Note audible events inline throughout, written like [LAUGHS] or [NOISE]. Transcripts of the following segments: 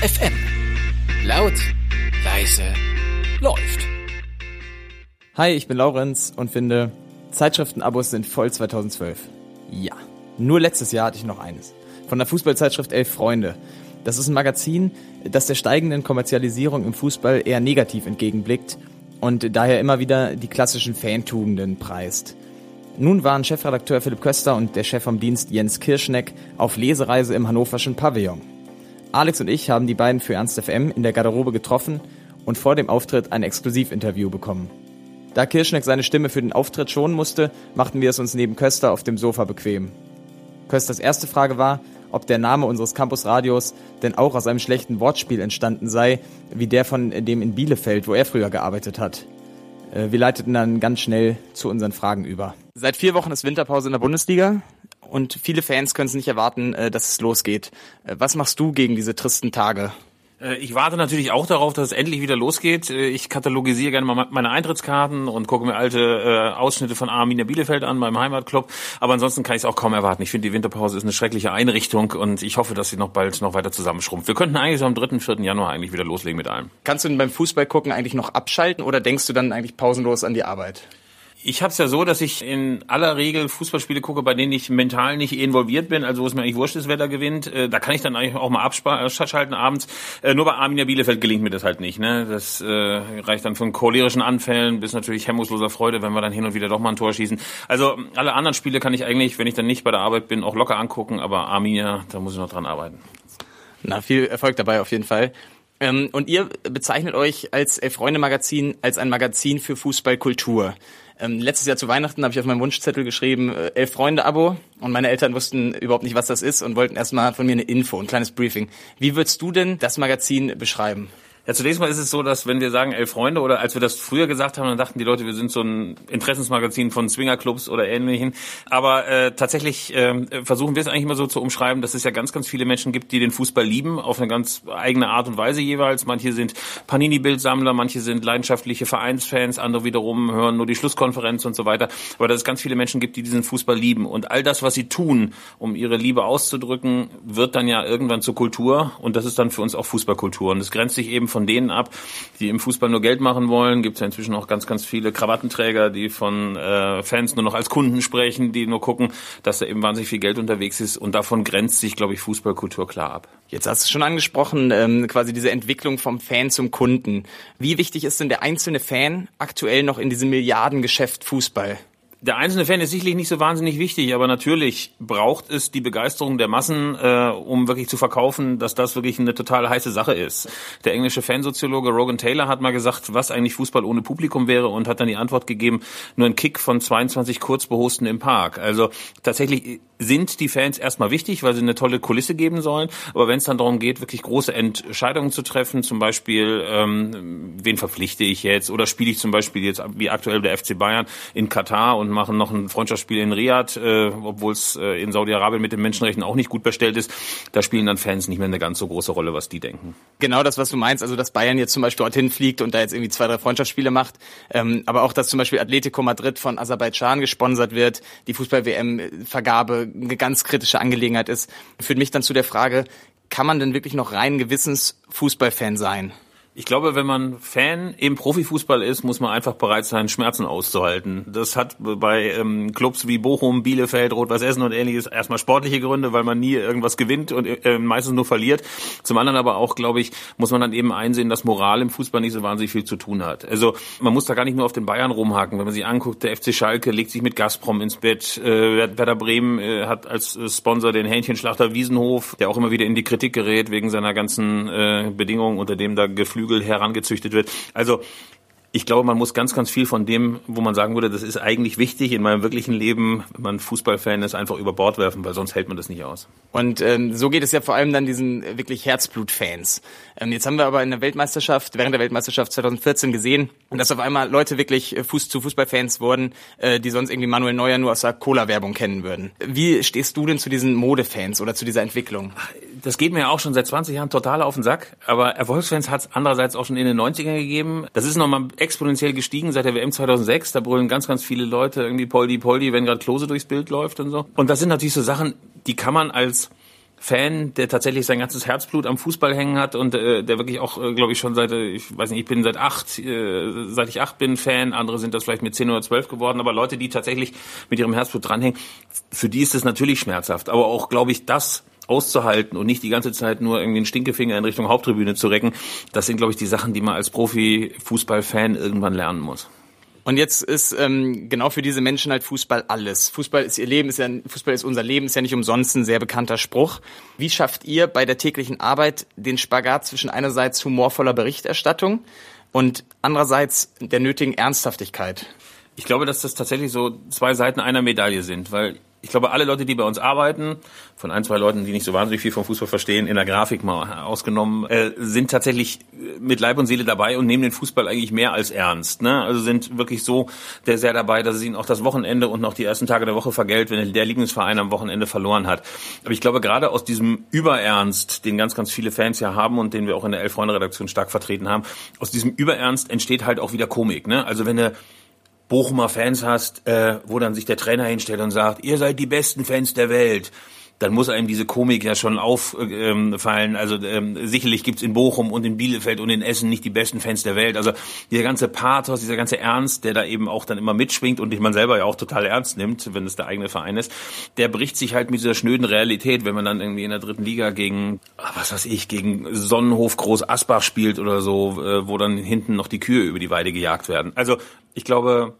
FM. Laut, leise, läuft. Hi, ich bin Laurenz und finde, Zeitschriftenabos sind voll 2012. Ja, nur letztes Jahr hatte ich noch eines. Von der Fußballzeitschrift Elf Freunde. Das ist ein Magazin, das der steigenden Kommerzialisierung im Fußball eher negativ entgegenblickt und daher immer wieder die klassischen Fantugenden preist. Nun waren Chefredakteur Philipp Köster und der Chef vom Dienst Jens Kirschneck auf Lesereise im hannoverschen Pavillon. Alex und ich haben die beiden für Ernst FM in der Garderobe getroffen und vor dem Auftritt ein Exklusivinterview bekommen. Da Kirschneck seine Stimme für den Auftritt schonen musste, machten wir es uns neben Köster auf dem Sofa bequem. Kösters erste Frage war, ob der Name unseres Campusradios denn auch aus einem schlechten Wortspiel entstanden sei, wie der von dem in Bielefeld, wo er früher gearbeitet hat. Äh, wir leiteten dann ganz schnell zu unseren Fragen über. Seit vier Wochen ist Winterpause in der Bundesliga und viele Fans können es nicht erwarten, äh, dass es losgeht. Äh, was machst du gegen diese tristen Tage? Äh, ich warte natürlich auch darauf, dass es endlich wieder losgeht. Ich katalogisiere gerne mal meine Eintrittskarten und gucke mir alte äh, Ausschnitte von Arminia Bielefeld an, meinem Heimatclub. Aber ansonsten kann ich es auch kaum erwarten. Ich finde, die Winterpause ist eine schreckliche Einrichtung und ich hoffe, dass sie noch bald noch weiter zusammenschrumpft. Wir könnten eigentlich so am 3., 4. Januar eigentlich wieder loslegen mit allem. Kannst du denn beim Fußball gucken eigentlich noch abschalten oder denkst du dann eigentlich pausenlos an die Arbeit? Ich habe es ja so, dass ich in aller Regel Fußballspiele gucke, bei denen ich mental nicht involviert bin, also wo es mir eigentlich wurscht ist, wer da gewinnt. Äh, da kann ich dann eigentlich auch mal abschalten abends. Äh, nur bei Arminia Bielefeld gelingt mir das halt nicht. Ne? Das äh, reicht dann von cholerischen Anfällen bis natürlich hemmungsloser Freude, wenn wir dann hin und wieder doch mal ein Tor schießen. Also alle anderen Spiele kann ich eigentlich, wenn ich dann nicht bei der Arbeit bin, auch locker angucken, aber Arminia, da muss ich noch dran arbeiten. Na, viel Erfolg dabei auf jeden Fall. Ähm, und ihr bezeichnet euch als Freunde-Magazin als ein Magazin für Fußballkultur. Ähm, letztes Jahr zu Weihnachten habe ich auf meinem Wunschzettel geschrieben, äh, elf Freunde-Abo. Und meine Eltern wussten überhaupt nicht, was das ist und wollten erstmal von mir eine Info, ein kleines Briefing. Wie würdest du denn das Magazin beschreiben? Ja, zunächst mal ist es so, dass wenn wir sagen elf Freunde oder als wir das früher gesagt haben, dann dachten die Leute, wir sind so ein Interessensmagazin von Swingerclubs oder ähnlichen. Aber äh, tatsächlich äh, versuchen wir es eigentlich immer so zu umschreiben, dass es ja ganz, ganz viele Menschen gibt, die den Fußball lieben, auf eine ganz eigene Art und Weise jeweils. Manche sind Panini-Bildsammler, manche sind leidenschaftliche Vereinsfans, andere wiederum hören nur die Schlusskonferenz und so weiter. Aber dass es ganz viele Menschen gibt, die diesen Fußball lieben. Und all das, was sie tun, um ihre Liebe auszudrücken, wird dann ja irgendwann zur Kultur. Und das ist dann für uns auch Fußballkultur. Und das grenzt sich eben von von denen ab, die im Fußball nur Geld machen wollen. Gibt es ja inzwischen auch ganz, ganz viele Krawattenträger, die von äh, Fans nur noch als Kunden sprechen, die nur gucken, dass da eben wahnsinnig viel Geld unterwegs ist. Und davon grenzt sich, glaube ich, Fußballkultur klar ab. Jetzt hast du schon angesprochen, ähm, quasi diese Entwicklung vom Fan zum Kunden. Wie wichtig ist denn der einzelne Fan aktuell noch in diesem Milliardengeschäft Fußball? Der einzelne Fan ist sicherlich nicht so wahnsinnig wichtig, aber natürlich braucht es die Begeisterung der Massen, äh, um wirklich zu verkaufen, dass das wirklich eine total heiße Sache ist. Der englische Fansoziologe Rogan Taylor hat mal gesagt, was eigentlich Fußball ohne Publikum wäre und hat dann die Antwort gegeben, nur ein Kick von 22 Kurzbehosten im Park. Also tatsächlich sind die Fans erstmal wichtig, weil sie eine tolle Kulisse geben sollen. Aber wenn es dann darum geht, wirklich große Entscheidungen zu treffen, zum Beispiel, ähm, wen verpflichte ich jetzt oder spiele ich zum Beispiel jetzt wie aktuell der FC Bayern in Katar und machen noch ein Freundschaftsspiel in Riyadh, äh, obwohl es äh, in Saudi-Arabien mit den Menschenrechten auch nicht gut bestellt ist, da spielen dann Fans nicht mehr eine ganz so große Rolle, was die denken. Genau das, was du meinst, also dass Bayern jetzt zum Beispiel dorthin fliegt und da jetzt irgendwie zwei, drei Freundschaftsspiele macht, ähm, aber auch, dass zum Beispiel Atletico Madrid von Aserbaidschan gesponsert wird, die Fußball-WM-Vergabe eine ganz kritische Angelegenheit ist, führt mich dann zu der Frage, kann man denn wirklich noch rein Gewissens Fußballfan sein? Ich glaube, wenn man Fan im Profifußball ist, muss man einfach bereit sein, Schmerzen auszuhalten. Das hat bei ähm, Clubs wie Bochum, Bielefeld, Rot-Weiß Essen und ähnliches erstmal sportliche Gründe, weil man nie irgendwas gewinnt und äh, meistens nur verliert. Zum anderen aber auch, glaube ich, muss man dann eben einsehen, dass Moral im Fußball nicht so wahnsinnig viel zu tun hat. Also man muss da gar nicht nur auf den Bayern rumhaken. Wenn man sich anguckt, der FC Schalke legt sich mit Gazprom ins Bett. Äh, Werder Bremen äh, hat als Sponsor den Hähnchenschlachter Wiesenhof, der auch immer wieder in die Kritik gerät wegen seiner ganzen äh, Bedingungen, unter dem da Geflügel Geflügel herangezüchtet wird. Also ich glaube, man muss ganz, ganz viel von dem, wo man sagen würde, das ist eigentlich wichtig in meinem wirklichen Leben, wenn man Fußballfan ist, einfach über Bord werfen, weil sonst hält man das nicht aus. Und ähm, so geht es ja vor allem dann diesen wirklich Herzblutfans. Ähm, jetzt haben wir aber in der Weltmeisterschaft, während der Weltmeisterschaft 2014 gesehen, dass auf einmal Leute wirklich äh, Fuß zu Fußballfans wurden, äh, die sonst irgendwie Manuel Neuer nur aus der Cola-Werbung kennen würden. Wie stehst du denn zu diesen Modefans oder zu dieser Entwicklung? Das geht mir ja auch schon seit 20 Jahren total auf den Sack, aber Erfolgsfans hat es andererseits auch schon in den 90ern gegeben. Das ist nochmal exponentiell gestiegen seit der WM 2006. Da brüllen ganz, ganz viele Leute irgendwie Poldi, Poldi, wenn gerade Klose durchs Bild läuft und so. Und das sind natürlich so Sachen, die kann man als Fan, der tatsächlich sein ganzes Herzblut am Fußball hängen hat und äh, der wirklich auch, äh, glaube ich, schon seit, äh, ich weiß nicht, ich bin seit acht, äh, seit ich acht bin Fan, andere sind das vielleicht mit zehn oder zwölf geworden, aber Leute, die tatsächlich mit ihrem Herzblut dranhängen, für die ist es natürlich schmerzhaft. Aber auch, glaube ich, das auszuhalten und nicht die ganze Zeit nur irgendwie einen Stinkefinger in Richtung Haupttribüne zu recken, das sind, glaube ich, die Sachen, die man als Profi-Fußballfan irgendwann lernen muss. Und jetzt ist ähm, genau für diese Menschen halt Fußball alles. Fußball ist ihr Leben, ist ja, Fußball ist unser Leben, ist ja nicht umsonst ein sehr bekannter Spruch. Wie schafft ihr bei der täglichen Arbeit den Spagat zwischen einerseits humorvoller Berichterstattung und andererseits der nötigen Ernsthaftigkeit? Ich glaube, dass das tatsächlich so zwei Seiten einer Medaille sind, weil ich glaube, alle Leute, die bei uns arbeiten, von ein, zwei Leuten, die nicht so wahnsinnig viel vom Fußball verstehen, in der Grafik mal ausgenommen, äh, sind tatsächlich mit Leib und Seele dabei und nehmen den Fußball eigentlich mehr als ernst. Ne? Also sind wirklich so der sehr dabei, dass es ihnen auch das Wochenende und noch die ersten Tage der Woche vergällt, wenn der Lieblingsverein am Wochenende verloren hat. Aber ich glaube, gerade aus diesem Überernst, den ganz, ganz viele Fans ja haben und den wir auch in der Elf-Freunde-Redaktion stark vertreten haben, aus diesem Überernst entsteht halt auch wieder Komik. Ne? Also wenn eine Bochumer Fans hast, äh, wo dann sich der Trainer hinstellt und sagt, ihr seid die besten Fans der Welt dann muss einem diese Komik ja schon auffallen. also ähm, sicherlich gibt's in Bochum und in Bielefeld und in Essen nicht die besten Fans der Welt. Also dieser ganze Pathos, dieser ganze Ernst, der da eben auch dann immer mitschwingt und den man selber ja auch total ernst nimmt, wenn es der eigene Verein ist, der bricht sich halt mit dieser schnöden Realität, wenn man dann irgendwie in der dritten Liga gegen, ah, was weiß ich, gegen Sonnenhof Groß Asbach spielt oder so, äh, wo dann hinten noch die Kühe über die Weide gejagt werden. Also ich glaube,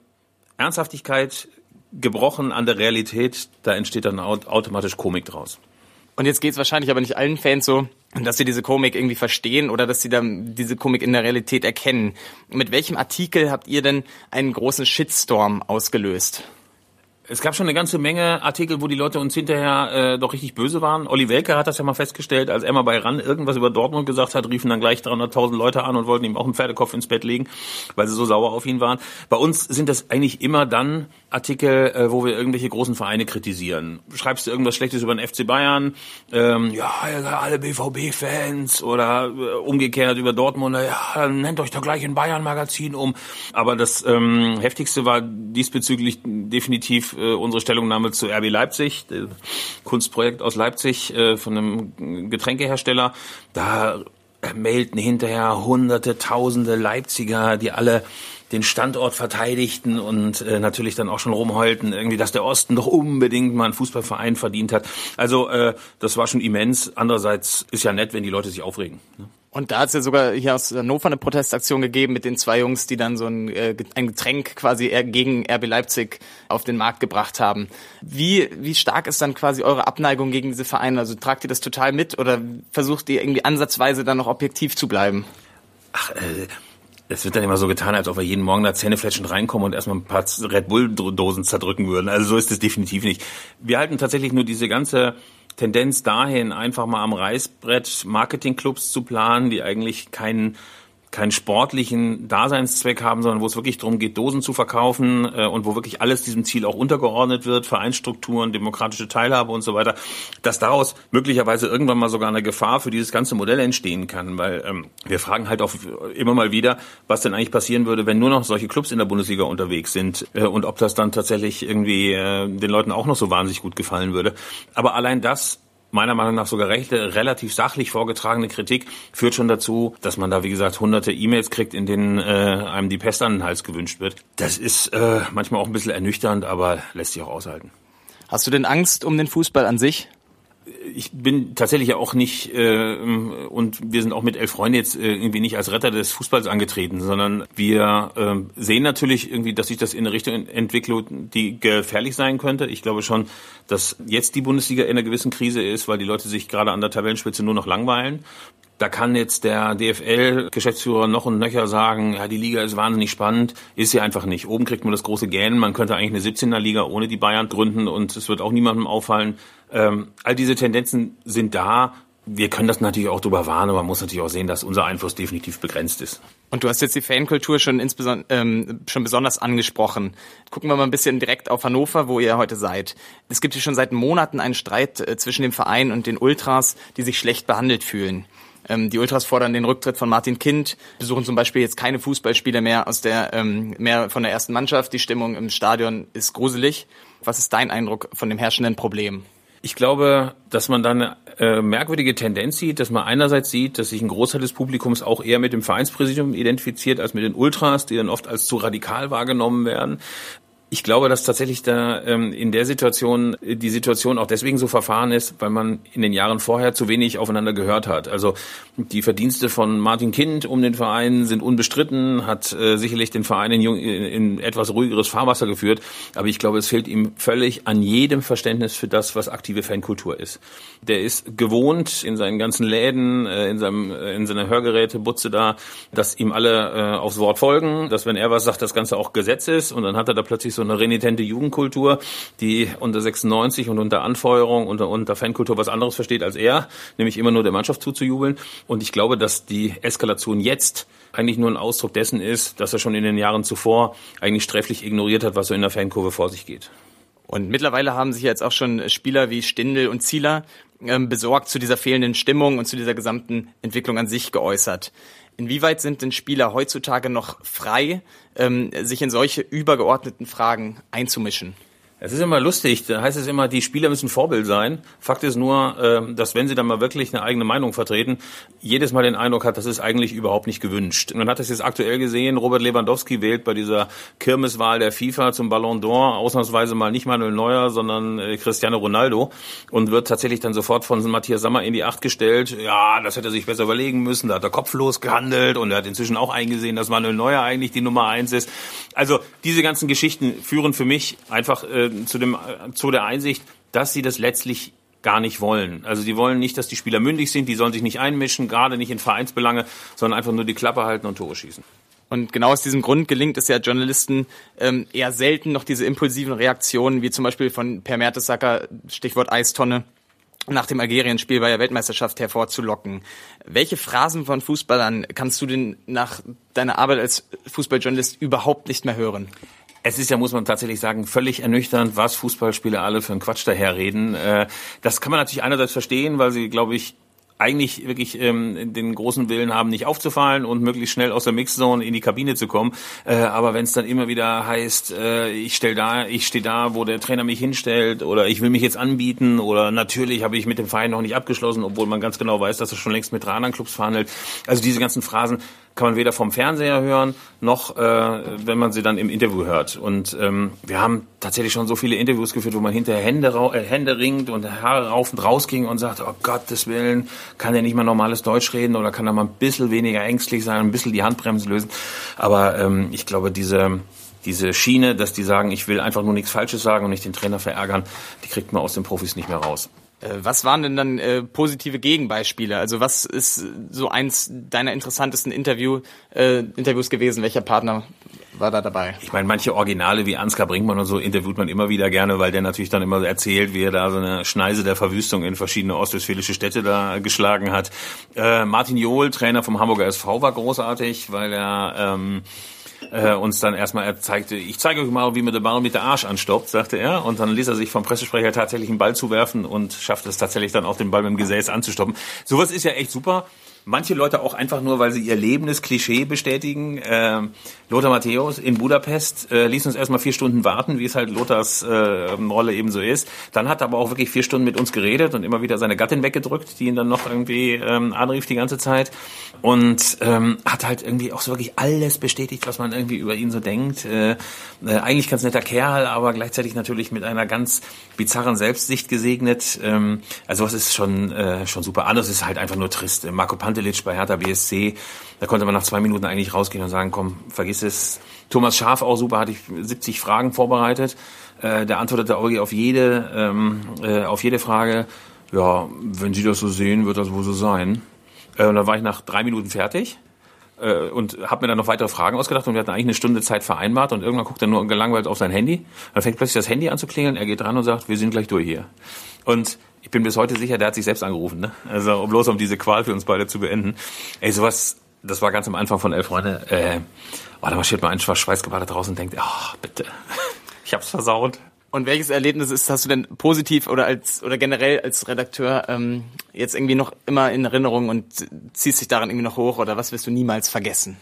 Ernsthaftigkeit gebrochen an der Realität, da entsteht dann automatisch Komik draus. Und jetzt geht's wahrscheinlich aber nicht allen Fans so, dass sie diese Komik irgendwie verstehen oder dass sie dann diese Komik in der Realität erkennen. Mit welchem Artikel habt ihr denn einen großen Shitstorm ausgelöst? Es gab schon eine ganze Menge Artikel, wo die Leute uns hinterher äh, doch richtig böse waren. Olli Welke hat das ja mal festgestellt, als er mal bei RAN irgendwas über Dortmund gesagt hat, riefen dann gleich 300.000 Leute an und wollten ihm auch einen Pferdekopf ins Bett legen, weil sie so sauer auf ihn waren. Bei uns sind das eigentlich immer dann Artikel, äh, wo wir irgendwelche großen Vereine kritisieren. Schreibst du irgendwas Schlechtes über den FC Bayern, ähm, ja, alle BVB-Fans oder äh, umgekehrt über Dortmund, ja, dann nennt euch doch gleich ein Bayern-Magazin um. Aber das ähm, Heftigste war diesbezüglich definitiv äh, unsere Stellungnahme zu RB Leipzig, Kunstprojekt aus Leipzig äh, von einem Getränkehersteller. Da mailten hinterher hunderte, tausende Leipziger, die alle den Standort verteidigten und äh, natürlich dann auch schon rumheulten, irgendwie, dass der Osten doch unbedingt mal einen Fußballverein verdient hat. Also äh, das war schon immens. Andererseits ist ja nett, wenn die Leute sich aufregen. Ne? Und da hat es ja sogar hier aus Hannover eine Protestaktion gegeben mit den zwei Jungs, die dann so ein, äh, ein Getränk quasi gegen RB Leipzig auf den Markt gebracht haben. Wie, wie stark ist dann quasi eure Abneigung gegen diese Vereine? Also tragt ihr das total mit oder versucht ihr irgendwie ansatzweise dann noch objektiv zu bleiben? Ach, äh, es wird dann immer so getan, als ob wir jeden Morgen da zähnefletschend reinkommen und erstmal ein paar Red Bull-Dosen zerdrücken würden. Also so ist es definitiv nicht. Wir halten tatsächlich nur diese ganze Tendenz dahin, einfach mal am Reißbrett Marketingclubs zu planen, die eigentlich keinen keinen sportlichen Daseinszweck haben, sondern wo es wirklich darum geht, Dosen zu verkaufen äh, und wo wirklich alles diesem Ziel auch untergeordnet wird, Vereinsstrukturen, demokratische Teilhabe und so weiter, dass daraus möglicherweise irgendwann mal sogar eine Gefahr für dieses ganze Modell entstehen kann, weil ähm, wir fragen halt auch immer mal wieder, was denn eigentlich passieren würde, wenn nur noch solche Clubs in der Bundesliga unterwegs sind äh, und ob das dann tatsächlich irgendwie äh, den Leuten auch noch so wahnsinnig gut gefallen würde. Aber allein das meiner Meinung nach sogar recht, relativ sachlich vorgetragene Kritik führt schon dazu, dass man da, wie gesagt, hunderte E-Mails kriegt, in denen äh, einem die Pest an den Hals gewünscht wird. Das ist äh, manchmal auch ein bisschen ernüchternd, aber lässt sich auch aushalten. Hast du denn Angst um den Fußball an sich? Ich bin tatsächlich ja auch nicht äh, und wir sind auch mit elf Freunden jetzt äh, irgendwie nicht als Retter des Fußballs angetreten, sondern wir äh, sehen natürlich irgendwie, dass sich das in eine Richtung entwickelt, die gefährlich sein könnte. Ich glaube schon, dass jetzt die Bundesliga in einer gewissen Krise ist, weil die Leute sich gerade an der Tabellenspitze nur noch langweilen. Da kann jetzt der DFL-Geschäftsführer noch und nöcher sagen, ja, die Liga ist wahnsinnig spannend. Ist sie einfach nicht. Oben kriegt man das große Gähnen. Man könnte eigentlich eine 17er-Liga ohne die Bayern gründen und es wird auch niemandem auffallen. Ähm, all diese Tendenzen sind da. Wir können das natürlich auch drüber warnen, aber man muss natürlich auch sehen, dass unser Einfluss definitiv begrenzt ist. Und du hast jetzt die Fankultur schon, insbesondere, ähm, schon besonders angesprochen. Gucken wir mal ein bisschen direkt auf Hannover, wo ihr heute seid. Es gibt hier schon seit Monaten einen Streit äh, zwischen dem Verein und den Ultras, die sich schlecht behandelt fühlen. Ähm, die Ultras fordern den Rücktritt von Martin Kind, besuchen zum Beispiel jetzt keine Fußballspieler mehr aus der ähm, mehr von der ersten Mannschaft. Die Stimmung im Stadion ist gruselig. Was ist dein Eindruck von dem herrschenden Problem? Ich glaube, dass man dann eine äh, merkwürdige Tendenz sieht, dass man einerseits sieht, dass sich ein Großteil des Publikums auch eher mit dem Vereinspräsidium identifiziert als mit den Ultras, die dann oft als zu radikal wahrgenommen werden. Ich glaube, dass tatsächlich da ähm, in der Situation äh, die Situation auch deswegen so verfahren ist, weil man in den Jahren vorher zu wenig aufeinander gehört hat. Also die Verdienste von Martin Kind um den Verein sind unbestritten, hat äh, sicherlich den Verein in, in, etwas ruhigeres Fahrwasser geführt. Aber ich glaube, es fehlt ihm völlig an jedem Verständnis für das, was aktive Fankultur ist. Der ist gewohnt in seinen ganzen Läden, äh, in seinem äh, in seiner Hörgerätebutze da, dass ihm alle äh, aufs Wort folgen, dass wenn er was sagt, das Ganze auch Gesetz ist. Und dann hat er da plötzlich so eine renitente Jugendkultur, die unter 96 und unter Anfeuerung und unter, Fankultur was anderes versteht als er, nämlich immer nur der Mannschaft zuzujubeln. Und ich glaube, dass die Eskalation jetzt eigentlich nur ein Ausdruck dessen ist, dass er schon in den Jahren zuvor eigentlich sträflich ignoriert hat, was so in der Fankurve vor sich geht. Und mittlerweile haben sich jetzt auch schon Spieler wie Stindl und Zieler ähm, besorgt zu dieser fehlenden Stimmung und zu dieser gesamten Entwicklung an sich geäußert. Inwieweit sind denn Spieler heutzutage noch frei, ähm, sich in solche übergeordneten Fragen einzumischen? Es ist immer lustig, da heißt es immer, die Spieler müssen Vorbild sein. Fakt ist nur, ähm, dass wenn sie dann mal wirklich eine eigene Meinung vertreten, jedes Mal den Eindruck hat, das ist eigentlich überhaupt nicht gewünscht. Man hat es jetzt aktuell gesehen, Robert Lewandowski wählt bei dieser Kirmeswahl der FIFA zum Ballon d'Or ausnahmsweise mal nicht Manuel Neuer, sondern äh, Cristiano Ronaldo und wird tatsächlich dann sofort von Matthias Sammer in die Acht gestellt. Ja, das hätte er sich besser überlegen müssen, da hat er kopflos gehandelt und er hat inzwischen auch eingesehen, dass Manuel Neuer eigentlich die Nummer eins ist. Also diese ganzen Geschichten führen für mich einfach zu, dem, zu der Einsicht, dass sie das letztlich gar nicht wollen. Also die wollen nicht, dass die Spieler mündig sind, die sollen sich nicht einmischen, gerade nicht in Vereinsbelange, sondern einfach nur die Klappe halten und Tore schießen. Und genau aus diesem Grund gelingt es ja Journalisten ähm, eher selten noch diese impulsiven Reaktionen, wie zum Beispiel von Per Mertesacker, Stichwort Eistonne, nach dem Algerien-Spiel bei der Weltmeisterschaft hervorzulocken. Welche Phrasen von Fußballern kannst du denn nach deiner Arbeit als Fußballjournalist überhaupt nicht mehr hören? Es ist ja, muss man tatsächlich sagen, völlig ernüchternd, was Fußballspieler alle für einen Quatsch daherreden. Äh, das kann man natürlich einerseits verstehen, weil sie, glaube ich, eigentlich wirklich ähm, den großen Willen haben, nicht aufzufallen und möglichst schnell aus der Mixzone in die Kabine zu kommen. Äh, aber wenn es dann immer wieder heißt, äh, ich stell da, ich stehe da, wo der Trainer mich hinstellt oder ich will mich jetzt anbieten oder natürlich habe ich mit dem Verein noch nicht abgeschlossen, obwohl man ganz genau weiß, dass er schon längst mit drei anderen Clubs verhandelt. Also diese ganzen Phrasen kann man weder vom Fernseher hören, noch äh, wenn man sie dann im Interview hört. Und ähm, wir haben tatsächlich schon so viele Interviews geführt, wo man hinterher Hände, äh, Hände ringt und Haare raufend rausging und sagt, oh Gottes Willen, kann er nicht mal normales Deutsch reden oder kann er mal ein bisschen weniger ängstlich sein, ein bisschen die Handbremse lösen. Aber ähm, ich glaube, diese diese Schiene, dass die sagen, ich will einfach nur nichts Falsches sagen und nicht den Trainer verärgern, die kriegt man aus den Profis nicht mehr raus. Äh, was waren denn dann äh, positive Gegenbeispiele? Also was ist so eins deiner interessantesten Interview, äh, Interviews gewesen? Welcher Partner war da dabei? Ich meine, manche Originale wie Ansgar Brinkmann und so interviewt man immer wieder gerne, weil der natürlich dann immer erzählt, wie er da so eine Schneise der Verwüstung in verschiedene ostwestfälische Städte da geschlagen hat. Äh, Martin Johl, Trainer vom Hamburger SV, war großartig, weil er ähm, äh, uns dann erstmal zeigte, ich zeige euch mal, wie man den Ball mit der Arsch anstoppt, sagte er. Und dann ließ er sich vom Pressesprecher tatsächlich einen Ball zuwerfen und schafft es tatsächlich dann auch den Ball mit dem Gesäß anzustoppen. Sowas ist ja echt super. Manche Leute auch einfach nur, weil sie ihr lebendes Klischee bestätigen. Äh, Lothar Matthäus in Budapest äh, ließ uns erstmal vier Stunden warten, wie es halt Lothars äh, Rolle eben so ist. Dann hat er aber auch wirklich vier Stunden mit uns geredet und immer wieder seine Gattin weggedrückt, die ihn dann noch irgendwie ähm, anrief die ganze Zeit. Und ähm, hat halt irgendwie auch so wirklich alles bestätigt, was man irgendwie über ihn so denkt. Äh, äh, eigentlich ganz netter Kerl, aber gleichzeitig natürlich mit einer ganz bizarren Selbstsicht gesegnet. Ähm, also was ist schon, äh, schon super. Anders ist halt einfach nur trist. Marco Pantelic bei Hertha BSC, da konnte man nach zwei Minuten eigentlich rausgehen und sagen, komm, vergiss es. Thomas Schaf auch super, hatte ich 70 Fragen vorbereitet. Äh, der antwortete auf jede, ähm, äh, auf jede Frage. Ja, wenn Sie das so sehen, wird das wohl so sein. Äh, und dann war ich nach drei Minuten fertig äh, und habe mir dann noch weitere Fragen ausgedacht und wir hatten eigentlich eine Stunde Zeit vereinbart und irgendwann guckt er nur gelangweilt auf sein Handy. Dann fängt plötzlich das Handy an zu klingeln, er geht dran und sagt, wir sind gleich durch hier. Und ich bin bis heute sicher, der hat sich selbst angerufen, ne? Also bloß um diese Qual für uns beide zu beenden. Ey, sowas, das war ganz am Anfang von Elf Freunde. Äh, oh, da marschiert man ein schweißgebadet raus und denkt, ach, oh, bitte, [LAUGHS] ich hab's versaut. Und welches Erlebnis ist, hast du denn positiv oder als oder generell als Redakteur ähm, jetzt irgendwie noch immer in Erinnerung und ziehst dich daran irgendwie noch hoch oder was wirst du niemals vergessen?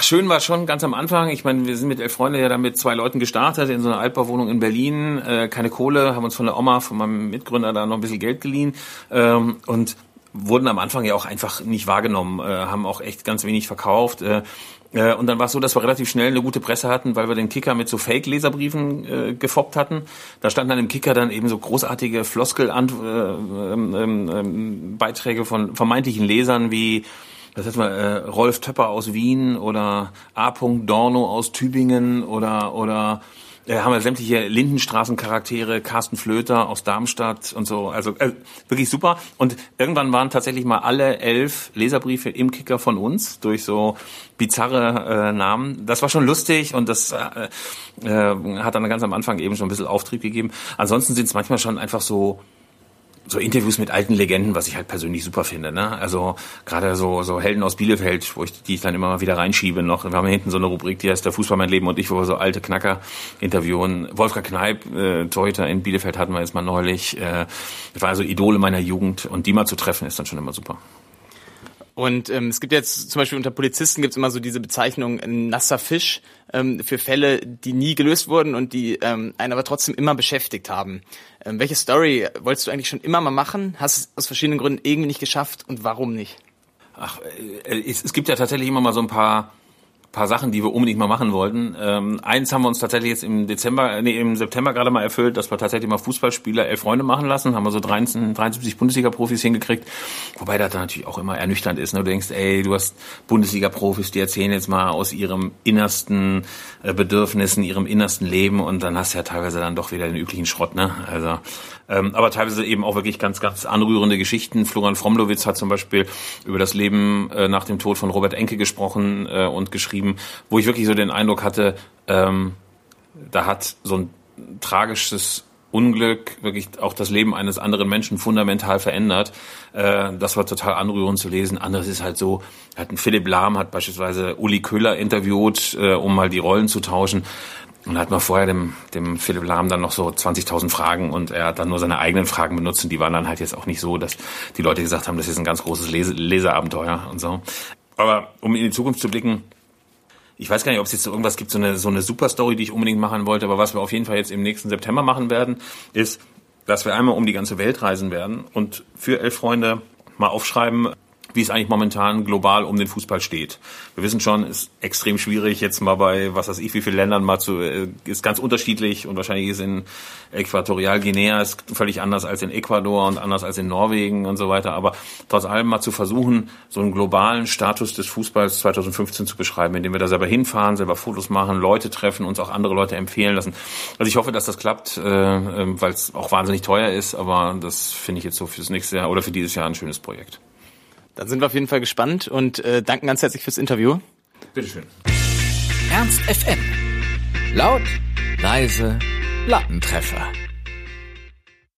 Ach, schön war schon ganz am Anfang. Ich meine, wir sind mit elf Freunde ja dann mit zwei Leuten gestartet in so einer Altbauwohnung in Berlin. Äh, keine Kohle, haben uns von der Oma, von meinem Mitgründer da noch ein bisschen Geld geliehen. Ähm, und wurden am Anfang ja auch einfach nicht wahrgenommen, äh, haben auch echt ganz wenig verkauft. Äh, äh, und dann war es so, dass wir relativ schnell eine gute Presse hatten, weil wir den Kicker mit so Fake-Leserbriefen äh, gefoppt hatten. Da standen dann im Kicker dann eben so großartige Floskel-Beiträge äh, ähm, ähm, von vermeintlichen Lesern wie das heißt mal äh, Rolf Töpper aus Wien oder A. Dorno aus Tübingen oder oder äh, haben wir sämtliche Lindenstraßencharaktere, Carsten Flöter aus Darmstadt und so. Also äh, wirklich super. Und irgendwann waren tatsächlich mal alle elf Leserbriefe im Kicker von uns durch so bizarre äh, Namen. Das war schon lustig und das äh, äh, hat dann ganz am Anfang eben schon ein bisschen Auftrieb gegeben. Ansonsten sind es manchmal schon einfach so so Interviews mit alten Legenden, was ich halt persönlich super finde. Ne? Also gerade so, so Helden aus Bielefeld, wo ich die ich dann immer mal wieder reinschiebe noch. Wir haben hinten so eine Rubrik, die heißt der Fußball mein Leben und ich, wo wir so alte Knacker interviewen. Wolfgang Kneip, äh, Torhüter in Bielefeld hatten wir jetzt mal neulich. Äh, das war also Idole meiner Jugend und die mal zu treffen ist dann schon immer super. Und ähm, es gibt jetzt zum Beispiel unter Polizisten gibt es immer so diese Bezeichnung nasser Fisch ähm, für Fälle, die nie gelöst wurden und die ähm, einen aber trotzdem immer beschäftigt haben. Ähm, welche Story wolltest du eigentlich schon immer mal machen? Hast es aus verschiedenen Gründen irgendwie nicht geschafft und warum nicht? Ach, äh, es, es gibt ja tatsächlich immer mal so ein paar paar Sachen, die wir unbedingt mal machen wollten. Ähm, eins haben wir uns tatsächlich jetzt im Dezember, nee, im September gerade mal erfüllt, dass wir tatsächlich mal Fußballspieler elf Freunde machen lassen. Haben wir so 13, 73 Bundesliga-Profis hingekriegt. Wobei das dann natürlich auch immer ernüchternd ist. Ne? Du denkst, ey, du hast Bundesliga-Profis, die erzählen jetzt mal aus ihrem innersten äh, Bedürfnissen, ihrem innersten Leben und dann hast du ja teilweise dann doch wieder den üblichen Schrott. Ne? Also ähm, aber teilweise eben auch wirklich ganz, ganz anrührende Geschichten. Florian Fromlowitz hat zum Beispiel über das Leben äh, nach dem Tod von Robert Enke gesprochen äh, und geschrieben, wo ich wirklich so den Eindruck hatte, ähm, da hat so ein tragisches Unglück wirklich auch das Leben eines anderen Menschen fundamental verändert. Äh, das war total anrührend zu lesen. Anderes ist halt so, hat ein Philipp Lahm hat beispielsweise Uli Köhler interviewt, äh, um mal die Rollen zu tauschen. Und hat man vorher dem, dem Philipp Lahm dann noch so 20.000 Fragen und er hat dann nur seine eigenen Fragen benutzt und die waren dann halt jetzt auch nicht so, dass die Leute gesagt haben, das ist ein ganz großes Lese Leseabenteuer und so. Aber um in die Zukunft zu blicken, ich weiß gar nicht, ob es jetzt so irgendwas gibt, so eine, so eine Superstory, die ich unbedingt machen wollte, aber was wir auf jeden Fall jetzt im nächsten September machen werden, ist, dass wir einmal um die ganze Welt reisen werden und für elf Freunde mal aufschreiben, wie es eigentlich momentan global um den Fußball steht. Wir wissen schon, es ist extrem schwierig, jetzt mal bei, was weiß ich, wie vielen Ländern mal zu, äh, ist ganz unterschiedlich und wahrscheinlich ist in Äquatorialguinea ist völlig anders als in Ecuador und anders als in Norwegen und so weiter. Aber trotz allem mal zu versuchen, so einen globalen Status des Fußballs 2015 zu beschreiben, indem wir da selber hinfahren, selber Fotos machen, Leute treffen, uns auch andere Leute empfehlen lassen. Also ich hoffe, dass das klappt, äh, ähm, weil es auch wahnsinnig teuer ist, aber das finde ich jetzt so fürs nächste Jahr oder für dieses Jahr ein schönes Projekt. Dann sind wir auf jeden Fall gespannt und äh, danken ganz herzlich fürs Interview. Bitteschön. Ernst FM. Laut, leise, Lattentreffer.